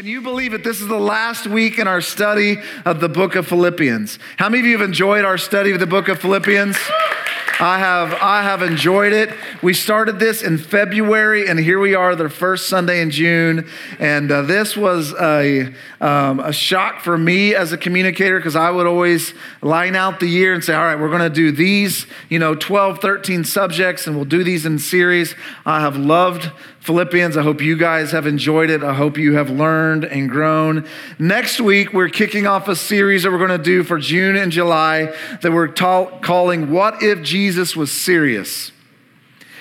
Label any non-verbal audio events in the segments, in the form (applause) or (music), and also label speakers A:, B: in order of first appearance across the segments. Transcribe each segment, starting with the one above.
A: Can you believe it? This is the last week in our study of the book of Philippians. How many of you have enjoyed our study of the book of Philippians? I have, I have enjoyed it. We started this in February, and here we are, the first Sunday in June. And uh, this was a, um, a shock for me as a communicator because I would always line out the year and say, all right, we're going to do these, you know, 12, 13 subjects, and we'll do these in series. I have loved Philippians. I hope you guys have enjoyed it. I hope you have learned and grown. Next week, we're kicking off a series that we're going to do for June and July that we're ta- calling What If Jesus Was Serious?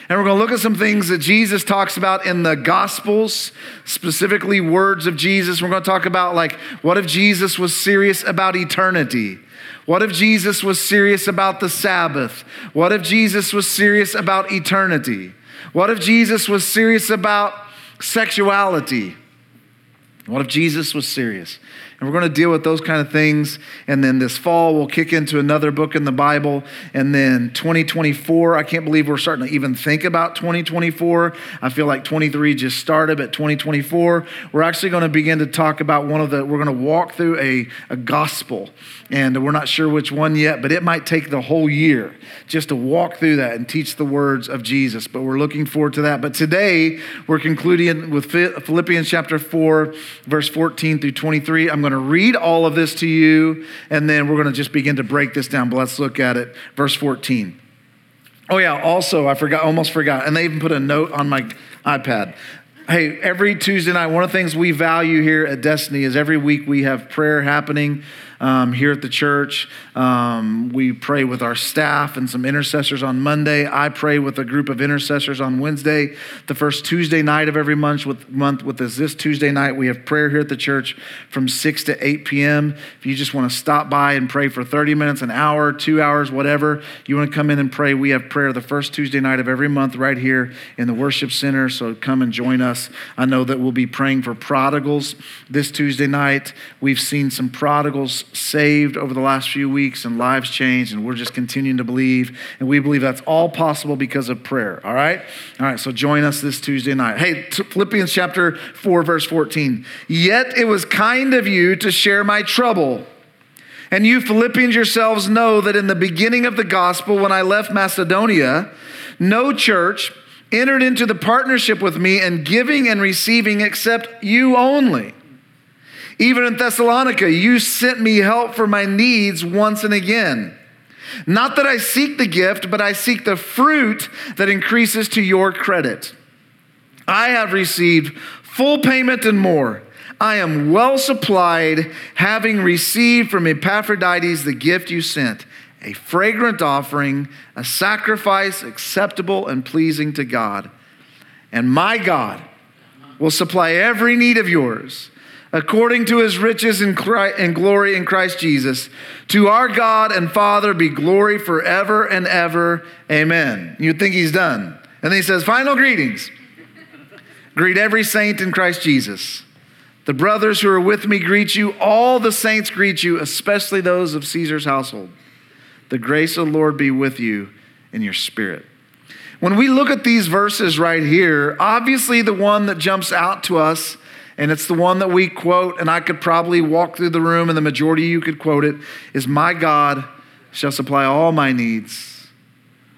A: And we're going to look at some things that Jesus talks about in the Gospels, specifically words of Jesus. We're going to talk about, like, what if Jesus was serious about eternity? What if Jesus was serious about the Sabbath? What if Jesus was serious about eternity? What if Jesus was serious about sexuality? What if Jesus was serious? And we're going to deal with those kind of things. And then this fall, we'll kick into another book in the Bible. And then 2024, I can't believe we're starting to even think about 2024. I feel like 23 just started, but 2024, we're actually going to begin to talk about one of the, we're going to walk through a, a gospel. And we're not sure which one yet, but it might take the whole year just to walk through that and teach the words of Jesus. But we're looking forward to that. But today, we're concluding with Philippians chapter 4, verse 14 through 23. I'm going going to read all of this to you, and then we're going to just begin to break this down. But let's look at it. Verse 14. Oh, yeah, also, I forgot, almost forgot. And they even put a note on my iPad. Hey, every Tuesday night, one of the things we value here at Destiny is every week we have prayer happening um, here at the church. Um, we pray with our staff and some intercessors on Monday. I pray with a group of intercessors on Wednesday. The first Tuesday night of every month with, month with this, this Tuesday night, we have prayer here at the church from 6 to 8 p.m. If you just want to stop by and pray for 30 minutes, an hour, two hours, whatever, you want to come in and pray, we have prayer the first Tuesday night of every month right here in the worship center. So come and join us. I know that we'll be praying for prodigals this Tuesday night. We've seen some prodigals saved over the last few weeks and lives changed, and we're just continuing to believe. And we believe that's all possible because of prayer, all right? All right, so join us this Tuesday night. Hey, Philippians chapter 4, verse 14. Yet it was kind of you to share my trouble. And you Philippians yourselves know that in the beginning of the gospel, when I left Macedonia, no church entered into the partnership with me in giving and receiving except you only. Even in Thessalonica, you sent me help for my needs once and again. Not that I seek the gift, but I seek the fruit that increases to your credit. I have received full payment and more. I am well supplied, having received from Epaphroditus the gift you sent, a fragrant offering, a sacrifice acceptable and pleasing to God. And my God will supply every need of yours according to his riches and glory in Christ Jesus. To our God and Father be glory forever and ever. Amen. You'd think he's done. And then he says, Final greetings. Greet every saint in Christ Jesus. The brothers who are with me greet you. All the saints greet you, especially those of Caesar's household. The grace of the Lord be with you in your spirit. When we look at these verses right here, obviously the one that jumps out to us and it's the one that we quote, and I could probably walk through the room, and the majority of you could quote it is My God shall supply all my needs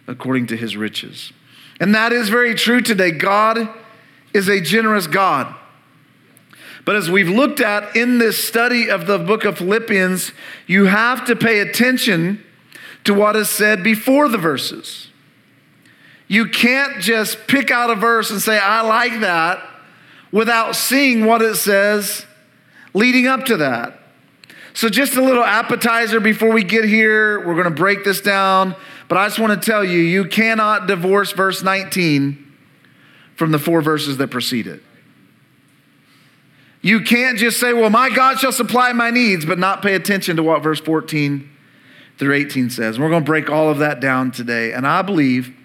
A: according to his riches. And that is very true today. God is a generous God. But as we've looked at in this study of the book of Philippians, you have to pay attention to what is said before the verses. You can't just pick out a verse and say, I like that, without seeing what it says leading up to that. So, just a little appetizer before we get here. We're going to break this down, but I just want to tell you you cannot divorce verse 19 from the four verses that precede it. You can't just say, Well, my God shall supply my needs, but not pay attention to what verse 14 through 18 says. And we're going to break all of that down today. And I believe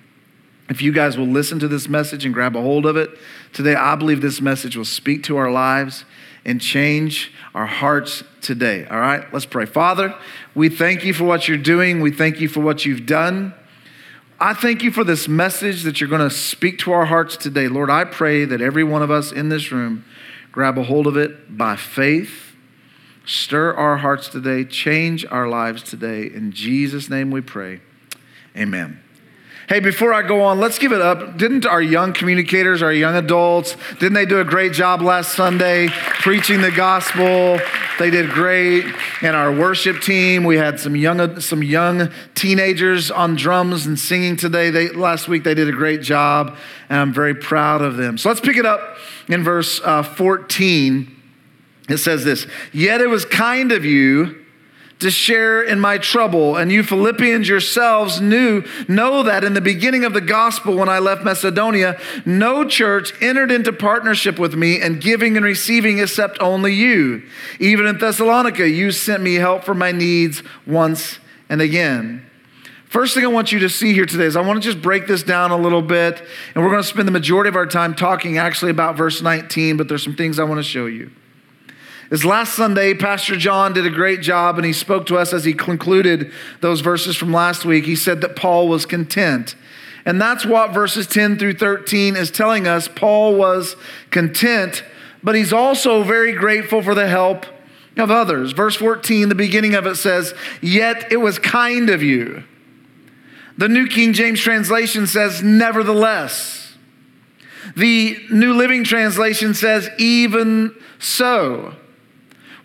A: if you guys will listen to this message and grab a hold of it today, I believe this message will speak to our lives and change our hearts today. All right, let's pray. Father, we thank you for what you're doing. We thank you for what you've done. I thank you for this message that you're going to speak to our hearts today. Lord, I pray that every one of us in this room grab a hold of it by faith. Stir our hearts today, change our lives today. In Jesus' name we pray. Amen. Hey, before I go on, let's give it up. Didn't our young communicators, our young adults, didn't they do a great job last Sunday preaching the gospel? They did great. And our worship team, we had some young some young teenagers on drums and singing today. They last week they did a great job, and I'm very proud of them. So let's pick it up in verse uh, 14. It says this: "Yet it was kind of you." To share in my trouble. And you Philippians yourselves knew, know that in the beginning of the gospel, when I left Macedonia, no church entered into partnership with me in giving and receiving except only you. Even in Thessalonica, you sent me help for my needs once and again. First thing I want you to see here today is I want to just break this down a little bit, and we're going to spend the majority of our time talking actually about verse 19, but there's some things I want to show you. This last Sunday, Pastor John did a great job and he spoke to us as he concluded those verses from last week. He said that Paul was content. And that's what verses 10 through 13 is telling us. Paul was content, but he's also very grateful for the help of others. Verse 14, the beginning of it says, Yet it was kind of you. The New King James translation says, Nevertheless. The New Living Translation says, Even so.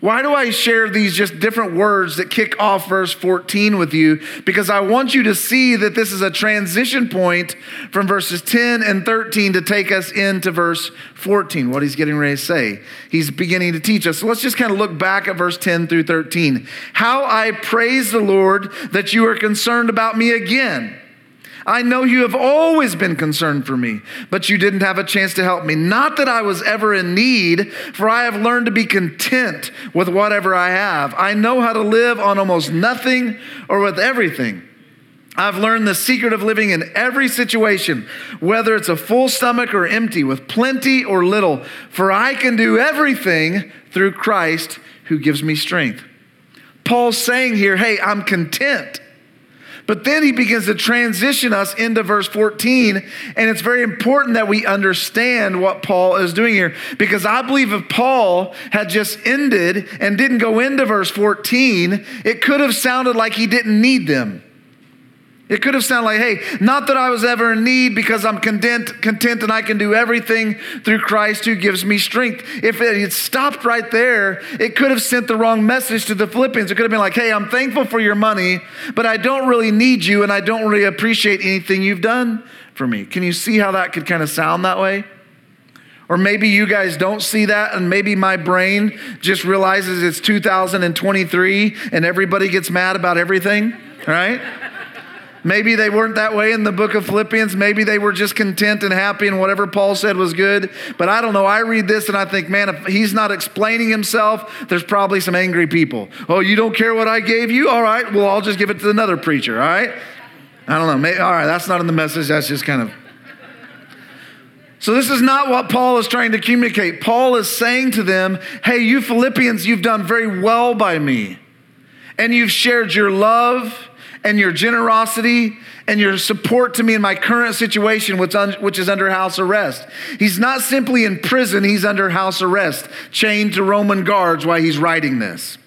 A: Why do I share these just different words that kick off verse 14 with you? Because I want you to see that this is a transition point from verses 10 and 13 to take us into verse 14, what he's getting ready to say. He's beginning to teach us. So let's just kind of look back at verse 10 through 13. How I praise the Lord that you are concerned about me again. I know you have always been concerned for me, but you didn't have a chance to help me. Not that I was ever in need, for I have learned to be content with whatever I have. I know how to live on almost nothing or with everything. I've learned the secret of living in every situation, whether it's a full stomach or empty, with plenty or little, for I can do everything through Christ who gives me strength. Paul's saying here, hey, I'm content. But then he begins to transition us into verse 14. And it's very important that we understand what Paul is doing here. Because I believe if Paul had just ended and didn't go into verse 14, it could have sounded like he didn't need them. It could have sounded like, hey, not that I was ever in need because I'm content, content and I can do everything through Christ who gives me strength. If it had stopped right there, it could have sent the wrong message to the Philippians. It could have been like, hey, I'm thankful for your money, but I don't really need you and I don't really appreciate anything you've done for me. Can you see how that could kind of sound that way? Or maybe you guys don't see that, and maybe my brain just realizes it's 2023 and everybody gets mad about everything, right? Maybe they weren't that way in the book of Philippians. Maybe they were just content and happy and whatever Paul said was good. But I don't know. I read this and I think, man, if he's not explaining himself, there's probably some angry people. Oh, you don't care what I gave you? All right, well, I'll just give it to another preacher, all right? I don't know. Maybe, all right, that's not in the message. That's just kind of. So, this is not what Paul is trying to communicate. Paul is saying to them, hey, you Philippians, you've done very well by me. And you've shared your love and your generosity and your support to me in my current situation, which, un- which is under house arrest. He's not simply in prison, he's under house arrest, chained to Roman guards while he's writing this.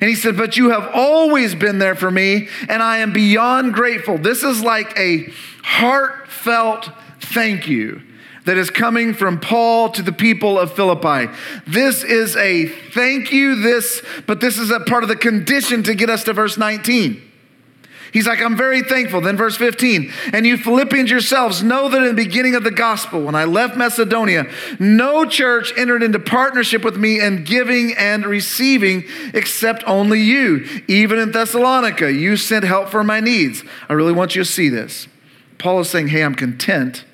A: And he said, But you have always been there for me, and I am beyond grateful. This is like a heartfelt thank you that is coming from Paul to the people of Philippi. This is a thank you, this, but this is a part of the condition to get us to verse 19. He's like, I'm very thankful. Then, verse 15, and you Philippians yourselves know that in the beginning of the gospel, when I left Macedonia, no church entered into partnership with me in giving and receiving except only you. Even in Thessalonica, you sent help for my needs. I really want you to see this. Paul is saying, Hey, I'm content.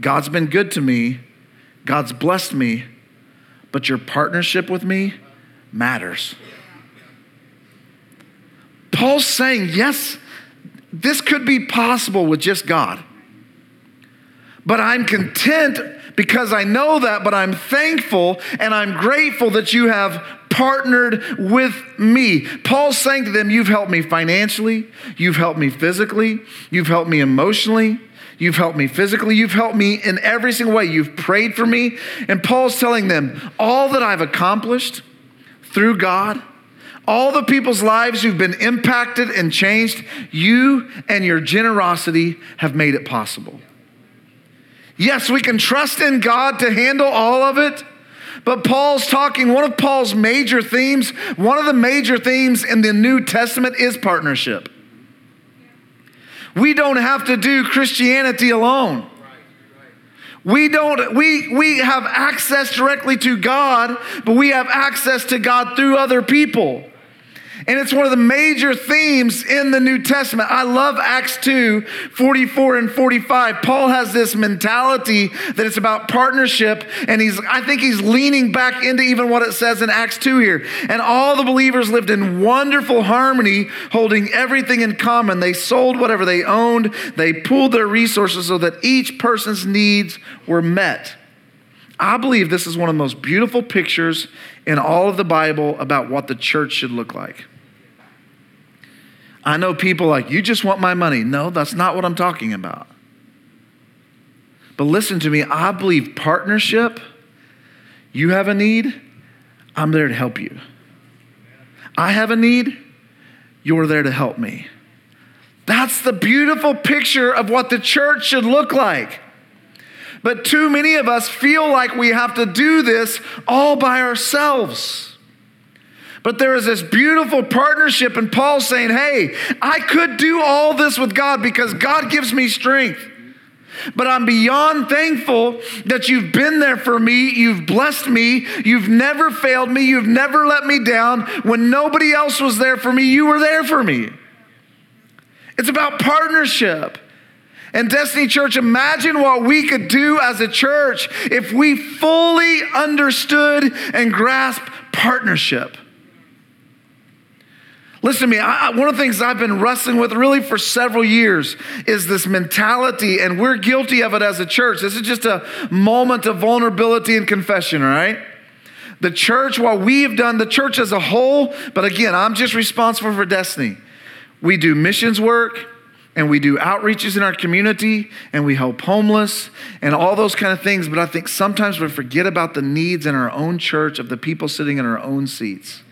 A: God's been good to me, God's blessed me, but your partnership with me matters. Paul's saying, yes, this could be possible with just God. But I'm content because I know that, but I'm thankful and I'm grateful that you have partnered with me. Paul's saying to them, You've helped me financially, you've helped me physically, you've helped me emotionally, You've helped me physically. You've helped me in every single way. You've prayed for me. And Paul's telling them, all that I've accomplished through God, all the people's lives who've been impacted and changed, you and your generosity have made it possible. Yes, we can trust in God to handle all of it. But Paul's talking, one of Paul's major themes, one of the major themes in the New Testament is partnership. We don't have to do Christianity alone. We don't we we have access directly to God, but we have access to God through other people. And it's one of the major themes in the New Testament. I love Acts 2 44 and 45. Paul has this mentality that it's about partnership, and he's, I think he's leaning back into even what it says in Acts 2 here. And all the believers lived in wonderful harmony, holding everything in common. They sold whatever they owned, they pooled their resources so that each person's needs were met. I believe this is one of the most beautiful pictures in all of the Bible about what the church should look like. I know people like, you just want my money. No, that's not what I'm talking about. But listen to me, I believe partnership, you have a need, I'm there to help you. I have a need, you're there to help me. That's the beautiful picture of what the church should look like. But too many of us feel like we have to do this all by ourselves. But there is this beautiful partnership, and Paul's saying, Hey, I could do all this with God because God gives me strength. But I'm beyond thankful that you've been there for me. You've blessed me. You've never failed me. You've never let me down. When nobody else was there for me, you were there for me. It's about partnership. And Destiny Church, imagine what we could do as a church if we fully understood and grasped partnership. Listen to me, I, one of the things I've been wrestling with really for several years is this mentality, and we're guilty of it as a church. This is just a moment of vulnerability and confession, right? The church, what we've done, the church as a whole, but again, I'm just responsible for destiny. We do missions work and we do outreaches in our community and we help homeless and all those kind of things, but I think sometimes we forget about the needs in our own church of the people sitting in our own seats.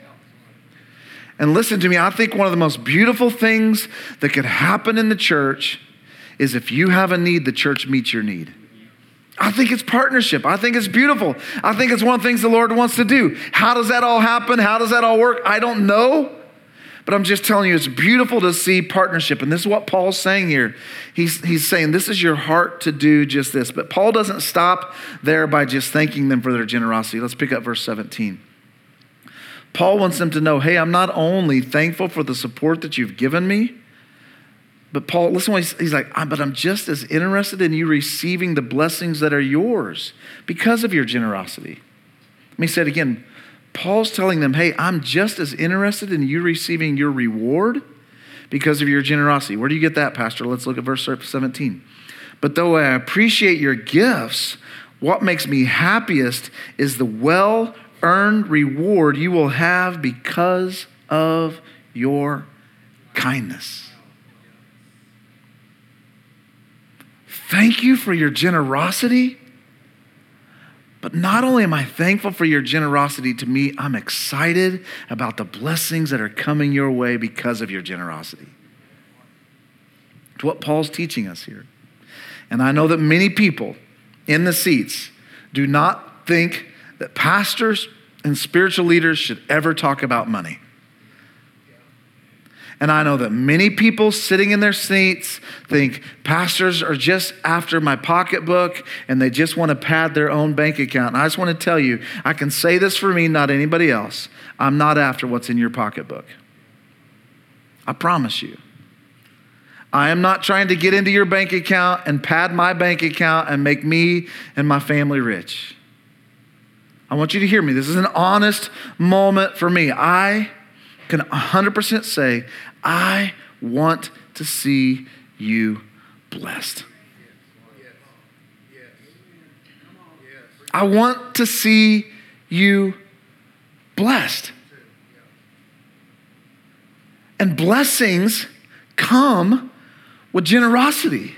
A: And listen to me, I think one of the most beautiful things that could happen in the church is if you have a need, the church meets your need. I think it's partnership. I think it's beautiful. I think it's one of the things the Lord wants to do. How does that all happen? How does that all work? I don't know. But I'm just telling you, it's beautiful to see partnership. And this is what Paul's saying here. He's, he's saying, This is your heart to do just this. But Paul doesn't stop there by just thanking them for their generosity. Let's pick up verse 17. Paul wants them to know hey, I'm not only thankful for the support that you've given me, but Paul, listen he's, he's like, ah, but I'm just as interested in you receiving the blessings that are yours because of your generosity. Let me say it again. Paul's telling them, hey, I'm just as interested in you receiving your reward because of your generosity. Where do you get that, Pastor? Let's look at verse 17. But though I appreciate your gifts, what makes me happiest is the well earned reward you will have because of your kindness. Thank you for your generosity. But not only am I thankful for your generosity to me, I'm excited about the blessings that are coming your way because of your generosity. It's what Paul's teaching us here. And I know that many people in the seats do not think that pastors and spiritual leaders should ever talk about money. And I know that many people sitting in their seats think pastors are just after my pocketbook and they just want to pad their own bank account. And I just want to tell you, I can say this for me, not anybody else. I'm not after what's in your pocketbook. I promise you. I am not trying to get into your bank account and pad my bank account and make me and my family rich. I want you to hear me. This is an honest moment for me. I can 100% say, I want to see you blessed. I want to see you blessed. And blessings come with generosity.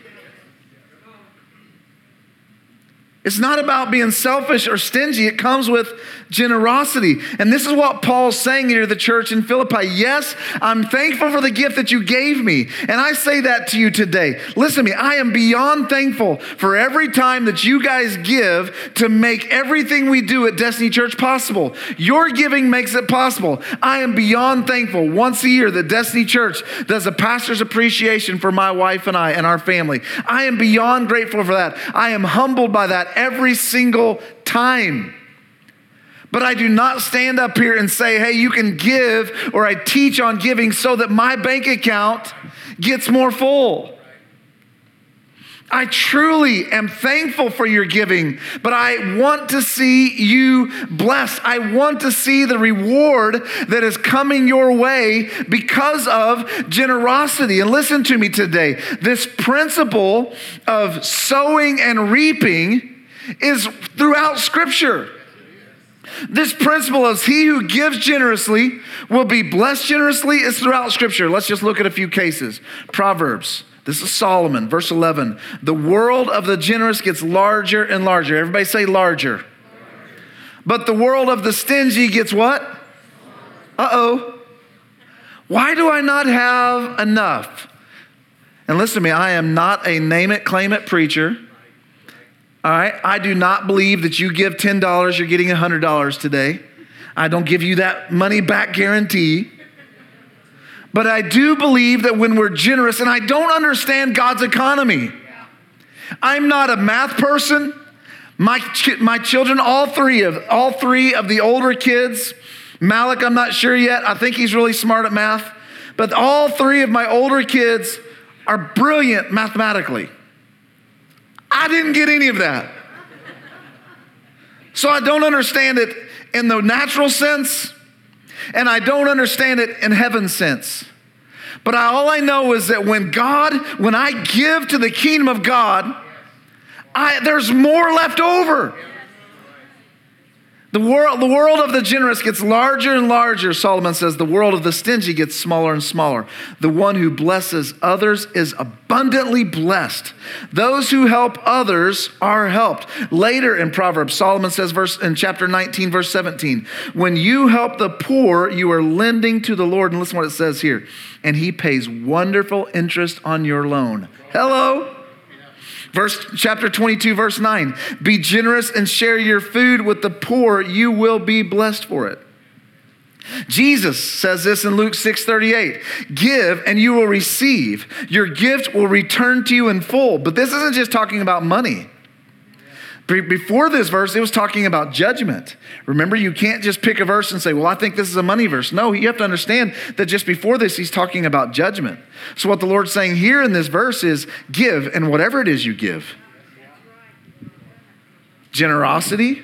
A: It's not about being selfish or stingy. It comes with generosity. And this is what Paul's saying here to the church in Philippi. Yes, I'm thankful for the gift that you gave me. And I say that to you today. Listen to me. I am beyond thankful for every time that you guys give to make everything we do at Destiny Church possible. Your giving makes it possible. I am beyond thankful once a year that Destiny Church does a pastor's appreciation for my wife and I and our family. I am beyond grateful for that. I am humbled by that every single time. But I do not stand up here and say, hey, you can give, or I teach on giving so that my bank account gets more full. I truly am thankful for your giving, but I want to see you blessed. I want to see the reward that is coming your way because of generosity. And listen to me today this principle of sowing and reaping is throughout Scripture. This principle of he who gives generously will be blessed generously is throughout Scripture. Let's just look at a few cases. Proverbs. This is Solomon, verse 11. The world of the generous gets larger and larger. Everybody say larger. But the world of the stingy gets what? Uh oh. Why do I not have enough? And listen to me, I am not a name it, claim it preacher. All right? I do not believe that you give $10, you're getting $100 today. I don't give you that money back guarantee. But I do believe that when we're generous, and I don't understand God's economy. I'm not a math person. My, my children, all three of all three of the older kids, Malik, I'm not sure yet. I think he's really smart at math. But all three of my older kids are brilliant mathematically. I didn't get any of that. So I don't understand it in the natural sense, and I don't understand it in heaven's sense. But I, all I know is that when God, when I give to the kingdom of God, I, there's more left over. The world, the world of the generous gets larger and larger, Solomon says. The world of the stingy gets smaller and smaller. The one who blesses others is abundantly blessed. Those who help others are helped. Later in Proverbs, Solomon says verse in chapter 19, verse 17, when you help the poor, you are lending to the Lord. And listen what it says here. And he pays wonderful interest on your loan. Hello? Verse chapter 22 verse 9. Be generous and share your food with the poor, you will be blessed for it. Jesus says this in Luke 6:38. Give and you will receive. Your gift will return to you in full. But this isn't just talking about money. Before this verse, it was talking about judgment. Remember, you can't just pick a verse and say, Well, I think this is a money verse. No, you have to understand that just before this, he's talking about judgment. So, what the Lord's saying here in this verse is give, and whatever it is you give generosity,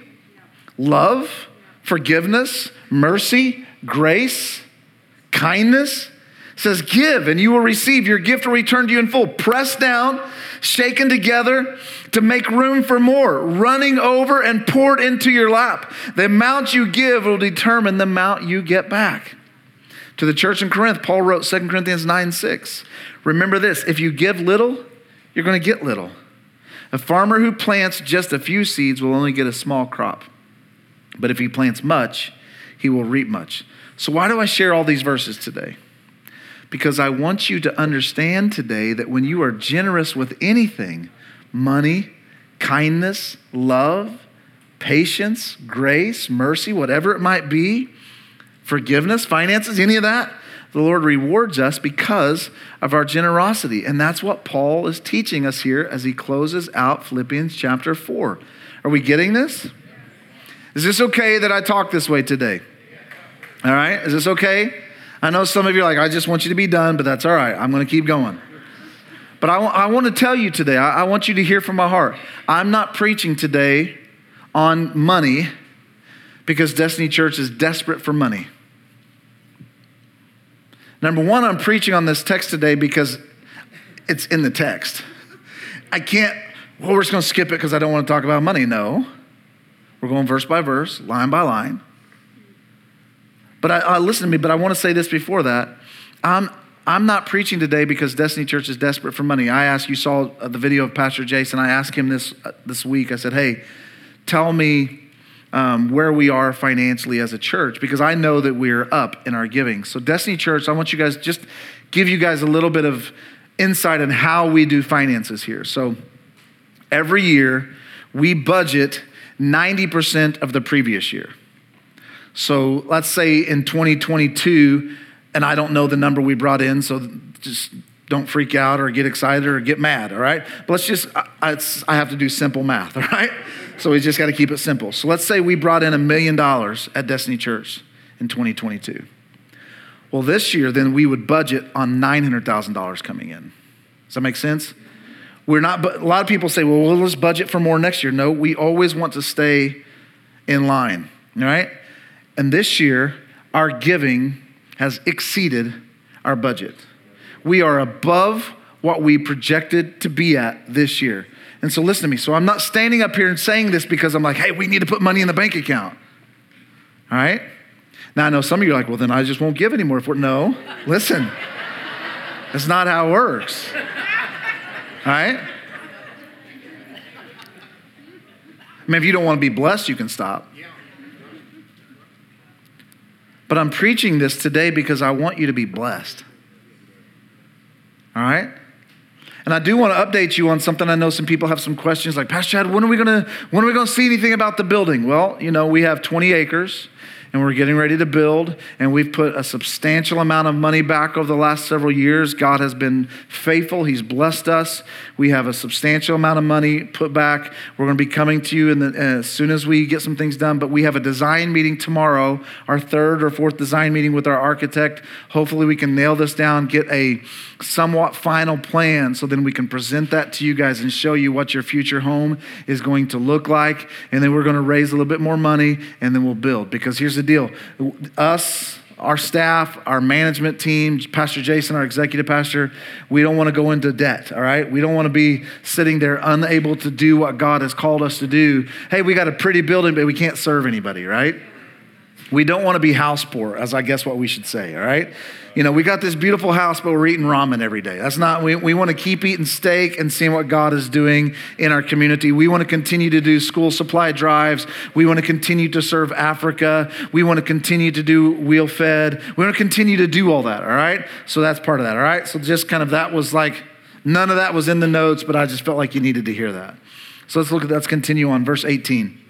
A: love, forgiveness, mercy, grace, kindness says, Give, and you will receive. Your gift will return to you in full. Pressed down, shaken together to make room for more, running over and poured into your lap. The amount you give will determine the amount you get back. To the church in Corinth, Paul wrote 2 Corinthians 9 6. Remember this if you give little, you're going to get little. A farmer who plants just a few seeds will only get a small crop. But if he plants much, he will reap much. So, why do I share all these verses today? because I want you to understand today that when you are generous with anything money, kindness, love, patience, grace, mercy, whatever it might be forgiveness, finances, any of that the Lord rewards us because of our generosity. And that's what Paul is teaching us here as he closes out Philippians chapter 4. Are we getting this? Is this okay that I talk this way today? All right? Is this okay? I know some of you are like, I just want you to be done, but that's all right. I'm going to keep going. But I, want to tell you today, I-, I want you to hear from my heart. I'm not preaching today on money because Destiny Church is desperate for money. Number one, I'm preaching on this text today because it's in the text. I can't, well, we're just going to skip it because I don't want to talk about money. No. We're going verse by verse, line by line. But I, I, listen to me, but I want to say this before that. I'm, I'm not preaching today because Destiny Church is desperate for money. I asked, you saw the video of Pastor Jason. I asked him this uh, this week. I said, hey, tell me um, where we are financially as a church because I know that we're up in our giving. So, Destiny Church, I want you guys just give you guys a little bit of insight on how we do finances here. So, every year we budget 90% of the previous year. So, let's say in 2022, and I don't know the number we brought in, so just don't freak out or get excited or get mad, all right? But let's just, I, I have to do simple math, (laughs) all right? So we just got to keep it simple. So let's say we brought in a million dollars at Destiny Church in 2022. Well, this year, then we would budget on $900,000 coming in. Does that make sense? We're not, but a lot of people say, well, we'll just budget for more next year. No, we always want to stay in line, all right? And this year, our giving has exceeded our budget. We are above what we projected to be at this year. And so listen to me. So I'm not standing up here and saying this because I'm like, hey, we need to put money in the bank account. All right? Now I know some of you are like, well, then I just won't give anymore. If we're no, listen. That's not how it works. All right? I mean, if you don't want to be blessed, you can stop. But I'm preaching this today because I want you to be blessed. All right? And I do want to update you on something. I know some people have some questions like, Pastor Chad, when are we gonna when are we gonna see anything about the building? Well, you know, we have 20 acres and we're getting ready to build, and we've put a substantial amount of money back over the last several years. God has been faithful, He's blessed us. We have a substantial amount of money put back. We're going to be coming to you the, uh, as soon as we get some things done, but we have a design meeting tomorrow, our third or fourth design meeting with our architect. Hopefully, we can nail this down, get a somewhat final plan so then we can present that to you guys and show you what your future home is going to look like. And then we're going to raise a little bit more money and then we'll build. Because here's the deal us, our staff, our management team, Pastor Jason, our executive pastor, we don't want to go into debt, all right? We don't want to be sitting there unable to do what God has called us to do. Hey, we got a pretty building, but we can't serve anybody, right? We don't want to be house poor, as I guess what we should say, all right? You know, we got this beautiful house, but we're eating ramen every day. That's not, we, we want to keep eating steak and seeing what God is doing in our community. We want to continue to do school supply drives. We want to continue to serve Africa. We want to continue to do wheel fed. We want to continue to do all that, all right? So that's part of that, all right? So just kind of that was like, none of that was in the notes, but I just felt like you needed to hear that. So let's look at, let's continue on, verse 18.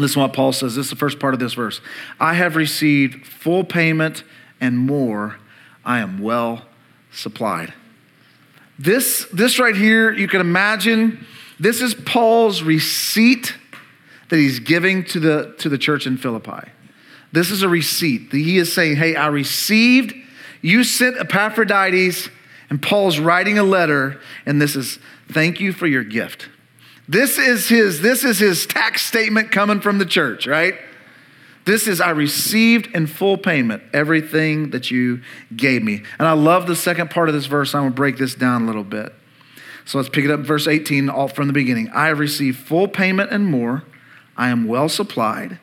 A: Listen to what Paul says. This is the first part of this verse. I have received full payment and more, I am well supplied. This, this right here, you can imagine, this is Paul's receipt that he's giving to the, to the church in Philippi. This is a receipt. That he is saying, Hey, I received, you sent Epaphroditus, and Paul's writing a letter, and this is thank you for your gift. This is his, this is his tax statement coming from the church, right? This is, I received in full payment everything that you gave me. And I love the second part of this verse. I'm going to break this down a little bit. So let's pick it up, verse 18, all from the beginning. I have received full payment and more. I am well supplied,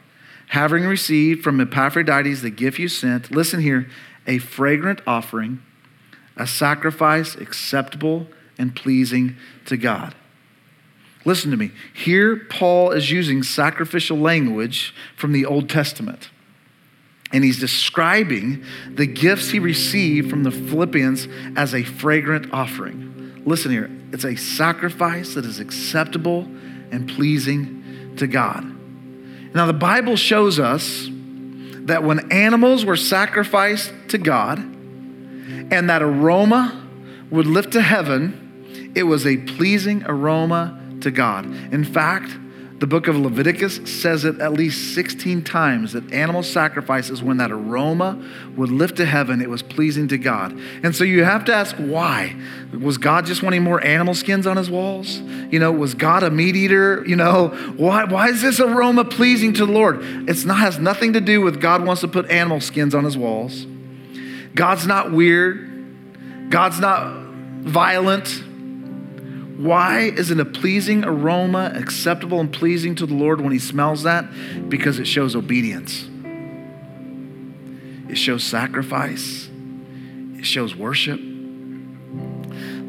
A: having received from Epaphroditus the gift you sent. Listen here a fragrant offering, a sacrifice acceptable and pleasing to God. Listen to me. Here, Paul is using sacrificial language from the Old Testament. And he's describing the gifts he received from the Philippians as a fragrant offering. Listen here, it's a sacrifice that is acceptable and pleasing to God. Now, the Bible shows us that when animals were sacrificed to God and that aroma would lift to heaven, it was a pleasing aroma to God. In fact, the book of Leviticus says it at least 16 times that animal sacrifices, when that aroma would lift to heaven, it was pleasing to God. And so you have to ask why. Was God just wanting more animal skins on his walls? You know, was God a meat eater? You know, why, why is this aroma pleasing to the Lord? It has nothing to do with God wants to put animal skins on his walls. God's not weird. God's not violent. Why is it a pleasing aroma, acceptable and pleasing to the Lord when He smells that? Because it shows obedience, it shows sacrifice, it shows worship.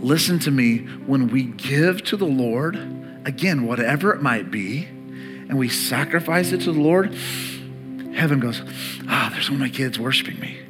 A: Listen to me, when we give to the Lord, again, whatever it might be, and we sacrifice it to the Lord, heaven goes, ah, there's one of my kids worshiping me.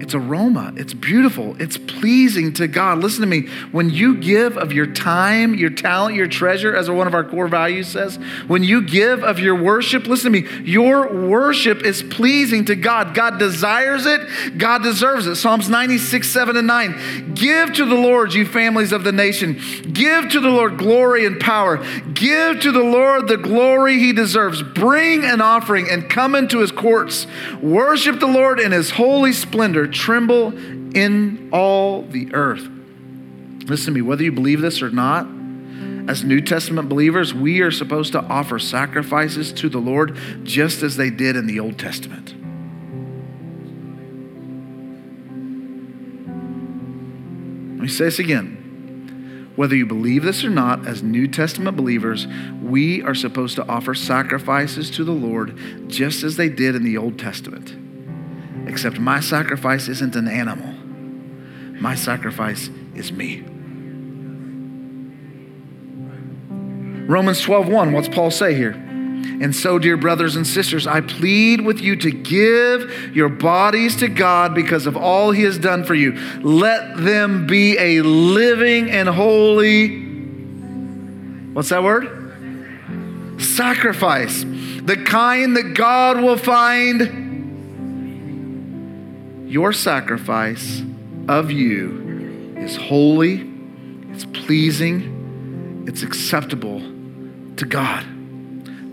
A: It's aroma. It's beautiful. It's pleasing to God. Listen to me. When you give of your time, your talent, your treasure, as one of our core values says, when you give of your worship, listen to me, your worship is pleasing to God. God desires it, God deserves it. Psalms 96, 7 and 9. Give to the Lord, you families of the nation. Give to the Lord glory and power. Give to the Lord the glory he deserves. Bring an offering and come into his courts. Worship the Lord in his holy splendor tremble in all the earth. Listen to me, whether you believe this or not, as New Testament believers, we are supposed to offer sacrifices to the Lord just as they did in the Old Testament. Let me say this again. Whether you believe this or not, as New Testament believers, we are supposed to offer sacrifices to the Lord just as they did in the Old Testament. Except my sacrifice isn't an animal, my sacrifice is me. Romans 12:1, what's Paul say here? And so, dear brothers and sisters, I plead with you to give your bodies to God because of all He has done for you. Let them be a living and holy, what's that word? Sacrifice. The kind that God will find your sacrifice of you is holy, it's pleasing, it's acceptable to God.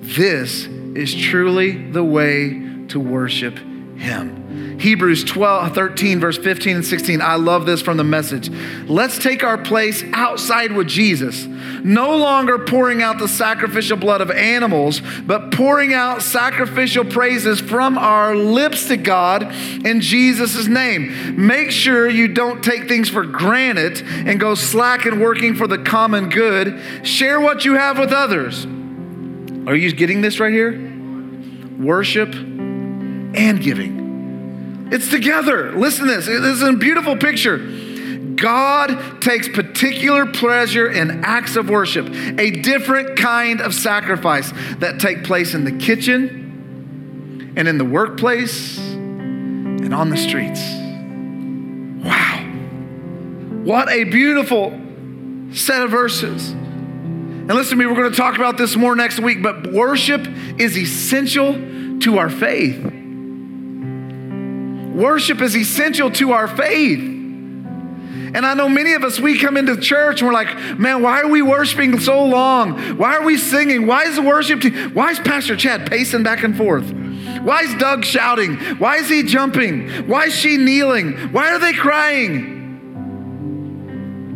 A: This is truly the way to worship Him. Hebrews 12, 13, verse 15 and 16. I love this from the message. Let's take our place outside with Jesus, no longer pouring out the sacrificial blood of animals, but pouring out sacrificial praises from our lips to God in Jesus' name. Make sure you don't take things for granted and go slack in working for the common good. Share what you have with others. Are you getting this right here? Worship and giving. It's together. Listen to this. This is a beautiful picture. God takes particular pleasure in acts of worship, a different kind of sacrifice that take place in the kitchen and in the workplace and on the streets. Wow. What a beautiful set of verses. And listen to me, we're going to talk about this more next week, but worship is essential to our faith. Worship is essential to our faith. And I know many of us, we come into church and we're like, man, why are we worshiping so long? Why are we singing? Why is the worship team, why is Pastor Chad pacing back and forth? Why is Doug shouting? Why is he jumping? Why is she kneeling? Why are they crying?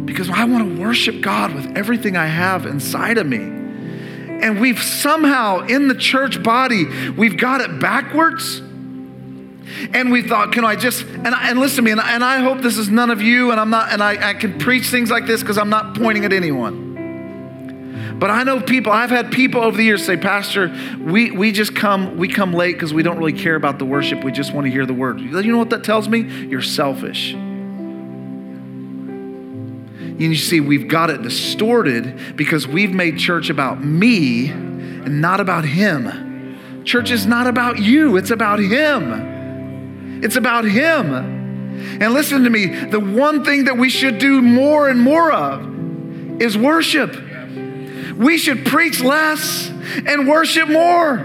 A: Because I want to worship God with everything I have inside of me. And we've somehow, in the church body, we've got it backwards and we thought, can I just, and, and listen to me, and, and I hope this is none of you, and I'm not, and I, I can preach things like this because I'm not pointing at anyone. But I know people, I've had people over the years say, Pastor, we, we just come, we come late because we don't really care about the worship. We just want to hear the word. You know what that tells me? You're selfish. And you see, we've got it distorted because we've made church about me and not about him. Church is not about you, it's about him. It's about Him. And listen to me the one thing that we should do more and more of is worship. We should preach less and worship more.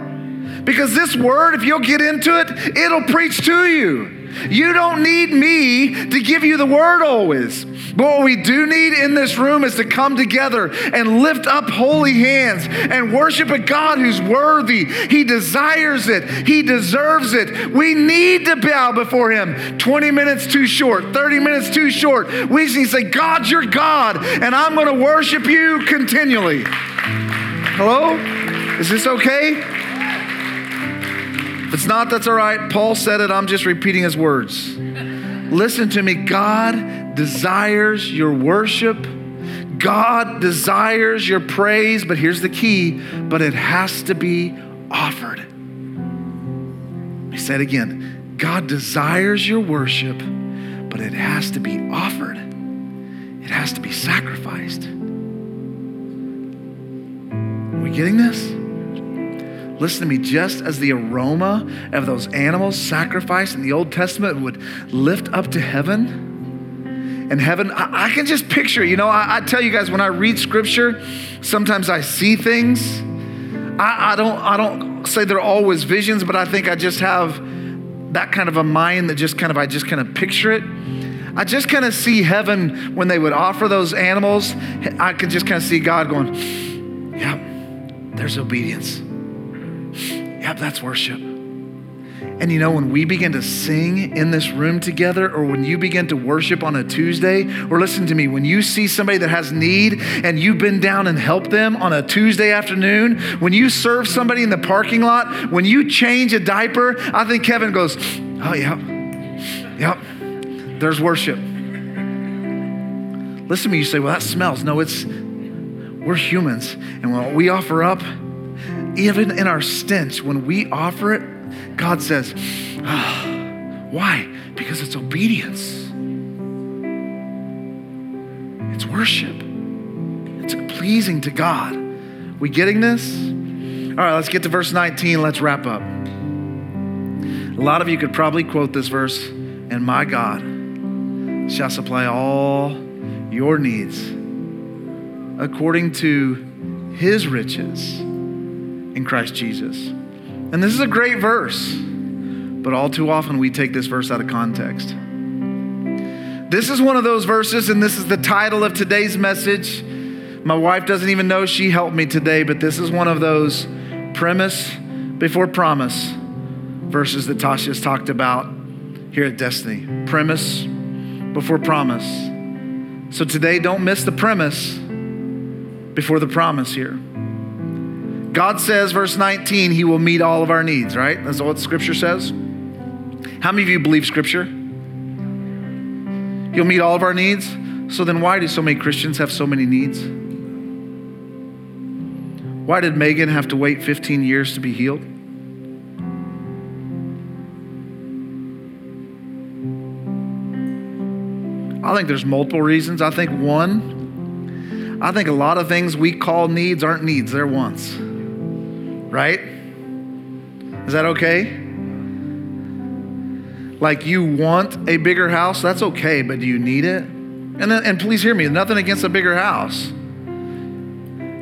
A: Because this word, if you'll get into it, it'll preach to you. You don't need me to give you the word always. But what we do need in this room is to come together and lift up holy hands and worship a God who's worthy. He desires it, He deserves it. We need to bow before Him. 20 minutes too short, 30 minutes too short. We just need to say, God, you're God, and I'm going to worship you continually. Hello? Is this okay? If it's not, that's all right. Paul said it. I'm just repeating his words. Listen to me. God desires your worship. God desires your praise, but here's the key, but it has to be offered. He said again, God desires your worship, but it has to be offered, it has to be sacrificed. Are we getting this? Listen to me, just as the aroma of those animals sacrificed in the Old Testament would lift up to heaven, and heaven, I, I can just picture, you know, I, I, tell you guys, when I read scripture, sometimes I see things. I, I don't I don't say they're always visions, but I think I just have that kind of a mind that just kind of I just kind of picture it. I just kind of see heaven when they would offer those animals. I could just kind of see God going, yeah, there's obedience. Yep, that's worship." And you know, when we begin to sing in this room together, or when you begin to worship on a Tuesday, or listen to me, when you see somebody that has need and you've been down and helped them on a Tuesday afternoon, when you serve somebody in the parking lot, when you change a diaper, I think heaven goes, Oh, yep, yep, there's worship. Listen to me, you say, Well, that smells. No, it's, we're humans. And what we offer up, even in our stench, when we offer it, God says, oh, why? Because it's obedience. It's worship. It's pleasing to God. We getting this? All right, let's get to verse 19. Let's wrap up. A lot of you could probably quote this verse, and my God shall supply all your needs according to his riches in Christ Jesus. And this is a great verse, but all too often we take this verse out of context. This is one of those verses, and this is the title of today's message. My wife doesn't even know she helped me today, but this is one of those premise before promise verses that Tasha has talked about here at Destiny. Premise before promise. So today, don't miss the premise before the promise here. God says, verse 19, He will meet all of our needs, right? That's what Scripture says. How many of you believe Scripture? He'll meet all of our needs. So then, why do so many Christians have so many needs? Why did Megan have to wait 15 years to be healed? I think there's multiple reasons. I think one, I think a lot of things we call needs aren't needs, they're wants right? Is that okay? Like you want a bigger house, that's okay, but do you need it? And, then, and please hear me, nothing against a bigger house.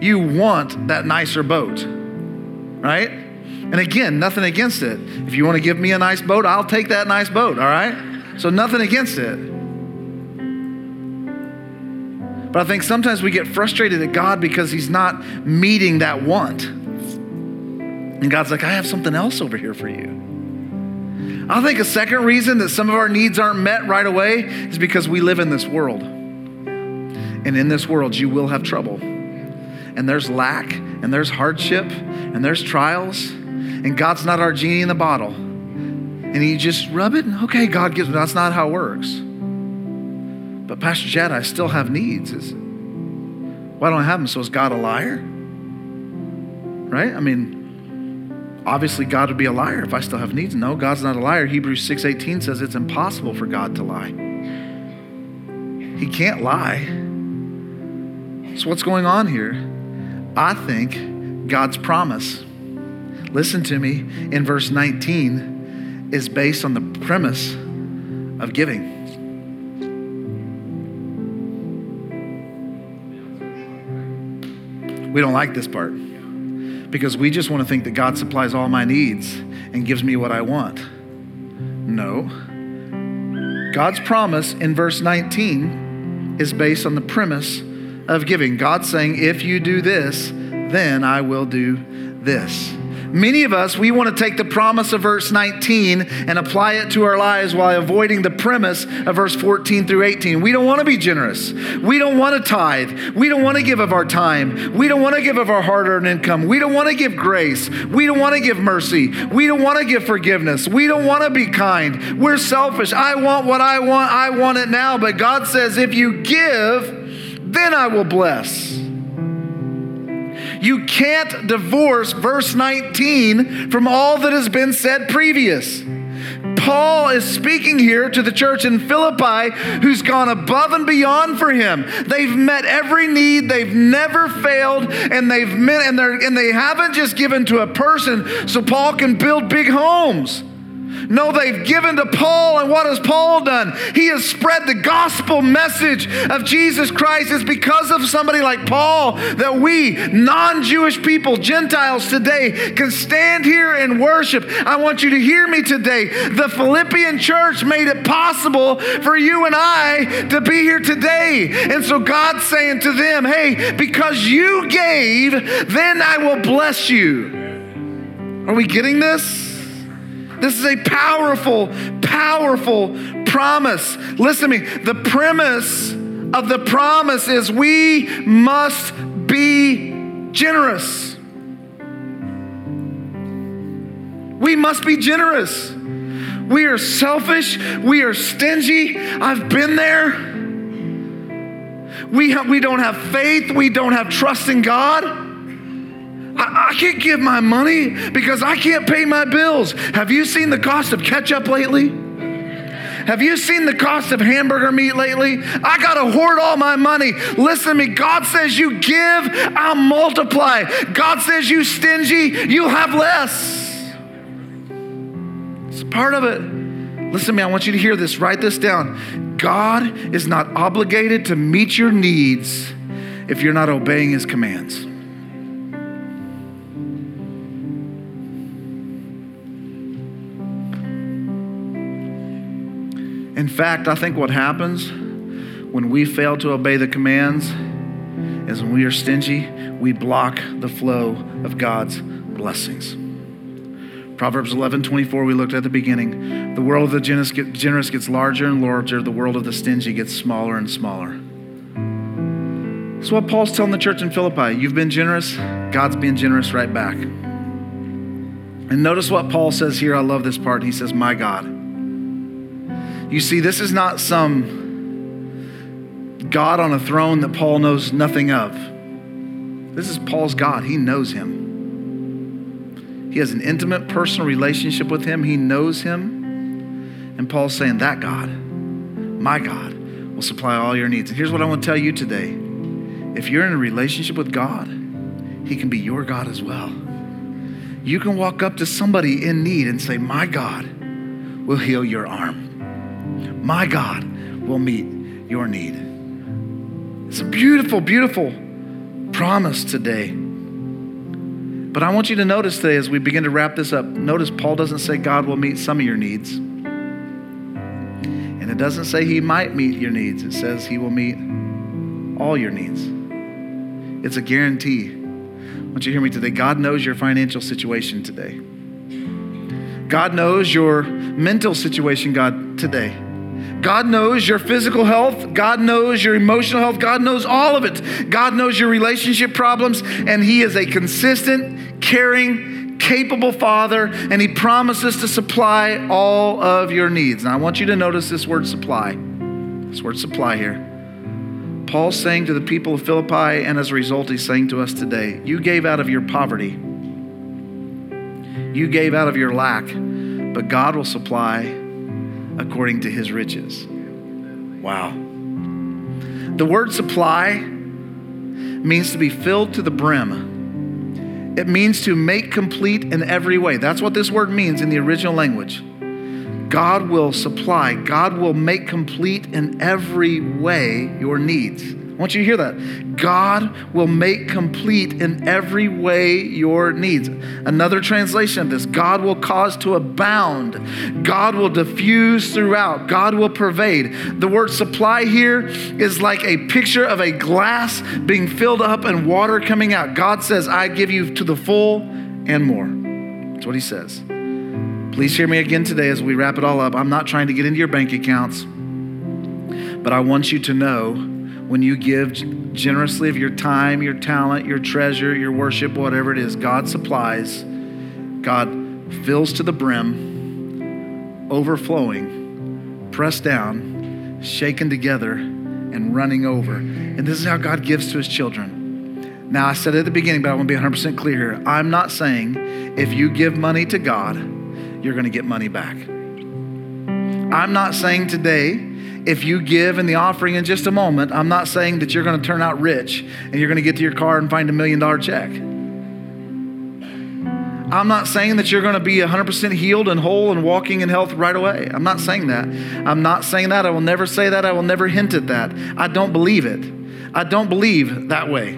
A: You want that nicer boat, right? And again, nothing against it. If you want to give me a nice boat, I'll take that nice boat, all right? So nothing against it. But I think sometimes we get frustrated at God because He's not meeting that want. And God's like, I have something else over here for you. I think a second reason that some of our needs aren't met right away is because we live in this world. And in this world, you will have trouble. And there's lack, and there's hardship, and there's trials. And God's not our genie in the bottle. And you just rub it, and okay, God gives me. That's not how it works. But Pastor Chad, I still have needs. Is, why don't I have them? So is God a liar? Right? I mean, obviously God would be a liar if I still have needs. No, God's not a liar. Hebrews 6:18 says it's impossible for God to lie. He can't lie. So what's going on here? I think God's promise, listen to me, in verse 19 is based on the premise of giving. We don't like this part because we just want to think that God supplies all my needs and gives me what I want. No. God's promise in verse 19 is based on the premise of giving. God saying, if you do this, then I will do this. Many of us, we want to take the promise of verse 19 and apply it to our lives while avoiding the premise of verse 14 through 18. We don't want to be generous. We don't want to tithe. We don't want to give of our time. We don't want to give of our hard earned income. We don't want to give grace. We don't want to give mercy. We don't want to give forgiveness. We don't want to be kind. We're selfish. I want what I want. I want it now. But God says, if you give, then I will bless. You can't divorce verse 19 from all that has been said previous. Paul is speaking here to the church in Philippi who's gone above and beyond for him. They've met every need, they've never failed, and they've met and, and they haven't just given to a person so Paul can build big homes. No, they've given to Paul, and what has Paul done? He has spread the gospel message of Jesus Christ. It's because of somebody like Paul that we, non Jewish people, Gentiles today, can stand here and worship. I want you to hear me today. The Philippian church made it possible for you and I to be here today. And so God's saying to them, hey, because you gave, then I will bless you. Are we getting this? This is a powerful, powerful promise. Listen to me. The premise of the promise is we must be generous. We must be generous. We are selfish. We are stingy. I've been there. We, ha- we don't have faith. We don't have trust in God. I, I can't give my money because I can't pay my bills. Have you seen the cost of ketchup lately? Have you seen the cost of hamburger meat lately? I got to hoard all my money. Listen to me. God says you give, I'll multiply. God says you stingy, you'll have less. It's part of it. Listen to me. I want you to hear this. Write this down. God is not obligated to meet your needs if you're not obeying his commands. In fact, I think what happens when we fail to obey the commands is when we are stingy, we block the flow of God's blessings. Proverbs 11 24, we looked at the beginning. The world of the generous gets larger and larger, the world of the stingy gets smaller and smaller. That's what Paul's telling the church in Philippi. You've been generous, God's being generous right back. And notice what Paul says here. I love this part. He says, My God. You see, this is not some God on a throne that Paul knows nothing of. This is Paul's God. He knows him. He has an intimate personal relationship with him. He knows him. And Paul's saying, That God, my God, will supply all your needs. And here's what I want to tell you today if you're in a relationship with God, He can be your God as well. You can walk up to somebody in need and say, My God will heal your arm my God will meet your need. It's a beautiful, beautiful promise today. But I want you to notice today as we begin to wrap this up, notice Paul doesn't say God will meet some of your needs. And it doesn't say he might meet your needs, it says he will meet all your needs. It's a guarantee. I want you to hear me today. God knows your financial situation today. God knows your mental situation, God, today. God knows your physical health. God knows your emotional health. God knows all of it. God knows your relationship problems. And He is a consistent, caring, capable Father. And He promises to supply all of your needs. Now, I want you to notice this word supply. This word supply here. Paul's saying to the people of Philippi, and as a result, he's saying to us today, You gave out of your poverty, you gave out of your lack, but God will supply according to his riches. Wow. The word supply means to be filled to the brim. It means to make complete in every way. That's what this word means in the original language. God will supply, God will make complete in every way your needs. I want you to hear that. God will make complete in every way your needs. Another translation of this God will cause to abound. God will diffuse throughout. God will pervade. The word supply here is like a picture of a glass being filled up and water coming out. God says, I give you to the full and more. That's what he says. Please hear me again today as we wrap it all up. I'm not trying to get into your bank accounts, but I want you to know when you give generously of your time, your talent, your treasure, your worship, whatever it is, God supplies. God fills to the brim, overflowing, pressed down, shaken together, and running over. And this is how God gives to his children. Now, I said at the beginning, but I want to be 100% clear here. I'm not saying if you give money to God, you're going to get money back. I'm not saying today, if you give in the offering in just a moment, I'm not saying that you're going to turn out rich and you're going to get to your car and find a million dollar check. I'm not saying that you're going to be 100% healed and whole and walking in health right away. I'm not saying that. I'm not saying that. I will never say that. I will never hint at that. I don't believe it. I don't believe that way.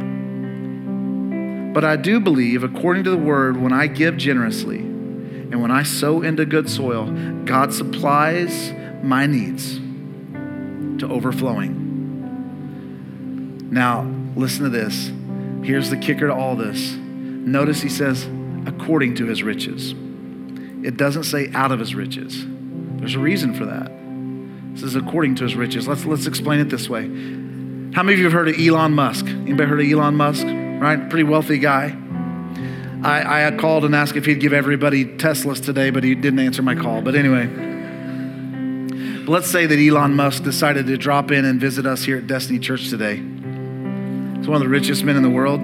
A: But I do believe, according to the word, when I give generously and when I sow into good soil, God supplies my needs to overflowing. Now, listen to this. Here's the kicker to all this. Notice he says, according to his riches. It doesn't say out of his riches. There's a reason for that. This is according to his riches. Let's, let's explain it this way. How many of you have heard of Elon Musk? Anybody heard of Elon Musk? Right? Pretty wealthy guy. I, I called and asked if he'd give everybody Teslas today, but he didn't answer my call. But anyway, but let's say that Elon Musk decided to drop in and visit us here at Destiny Church today. He's one of the richest men in the world.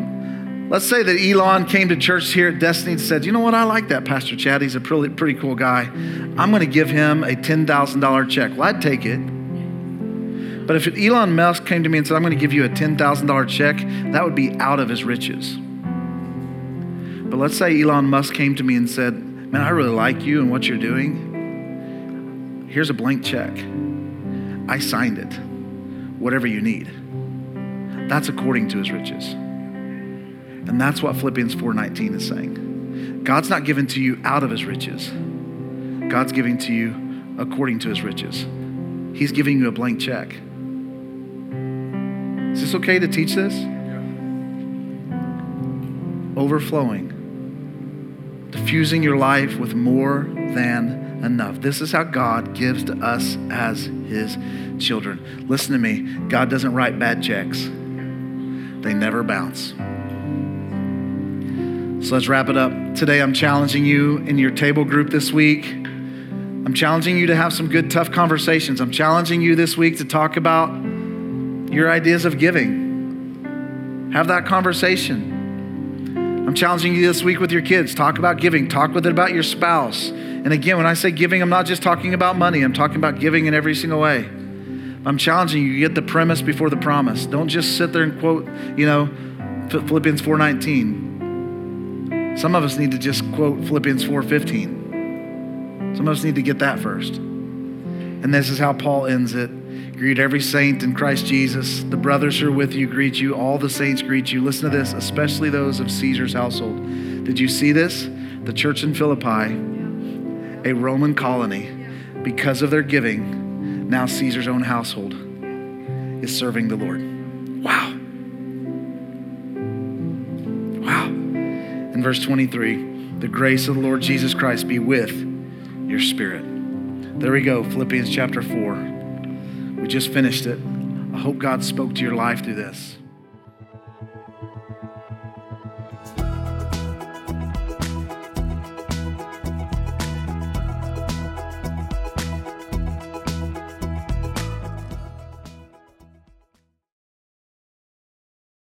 A: Let's say that Elon came to church here at Destiny and said, You know what? I like that Pastor Chad. He's a pretty, pretty cool guy. I'm going to give him a $10,000 check. Well, I'd take it. But if Elon Musk came to me and said, I'm going to give you a $10,000 check, that would be out of his riches. But let's say Elon Musk came to me and said, Man, I really like you and what you're doing. Here's a blank check. I signed it. Whatever you need. That's according to his riches. And that's what Philippians 4:19 is saying. God's not given to you out of his riches. God's giving to you according to his riches. He's giving you a blank check. Is this okay to teach this? Overflowing. Diffusing your life with more than enough. This is how God gives to us as his children. Listen to me. God doesn't write bad checks. They never bounce. So let's wrap it up. Today, I'm challenging you in your table group this week. I'm challenging you to have some good, tough conversations. I'm challenging you this week to talk about your ideas of giving. Have that conversation. I'm challenging you this week with your kids. Talk about giving. Talk with it about your spouse. And again, when I say giving, I'm not just talking about money. I'm talking about giving in every single way. I'm challenging you. Get the premise before the promise. Don't just sit there and quote, you know, Philippians 4:19. Some of us need to just quote Philippians 4:15. Some of us need to get that first. And this is how Paul ends it. Greet every saint in Christ Jesus. The brothers who are with you greet you. All the saints greet you. Listen to this, especially those of Caesar's household. Did you see this? The church in Philippi, a Roman colony, because of their giving, now Caesar's own household is serving the Lord. Wow. Wow. In verse 23 the grace of the Lord Jesus Christ be with your spirit. There we go, Philippians chapter 4. Just finished it. I hope God spoke to your life through this.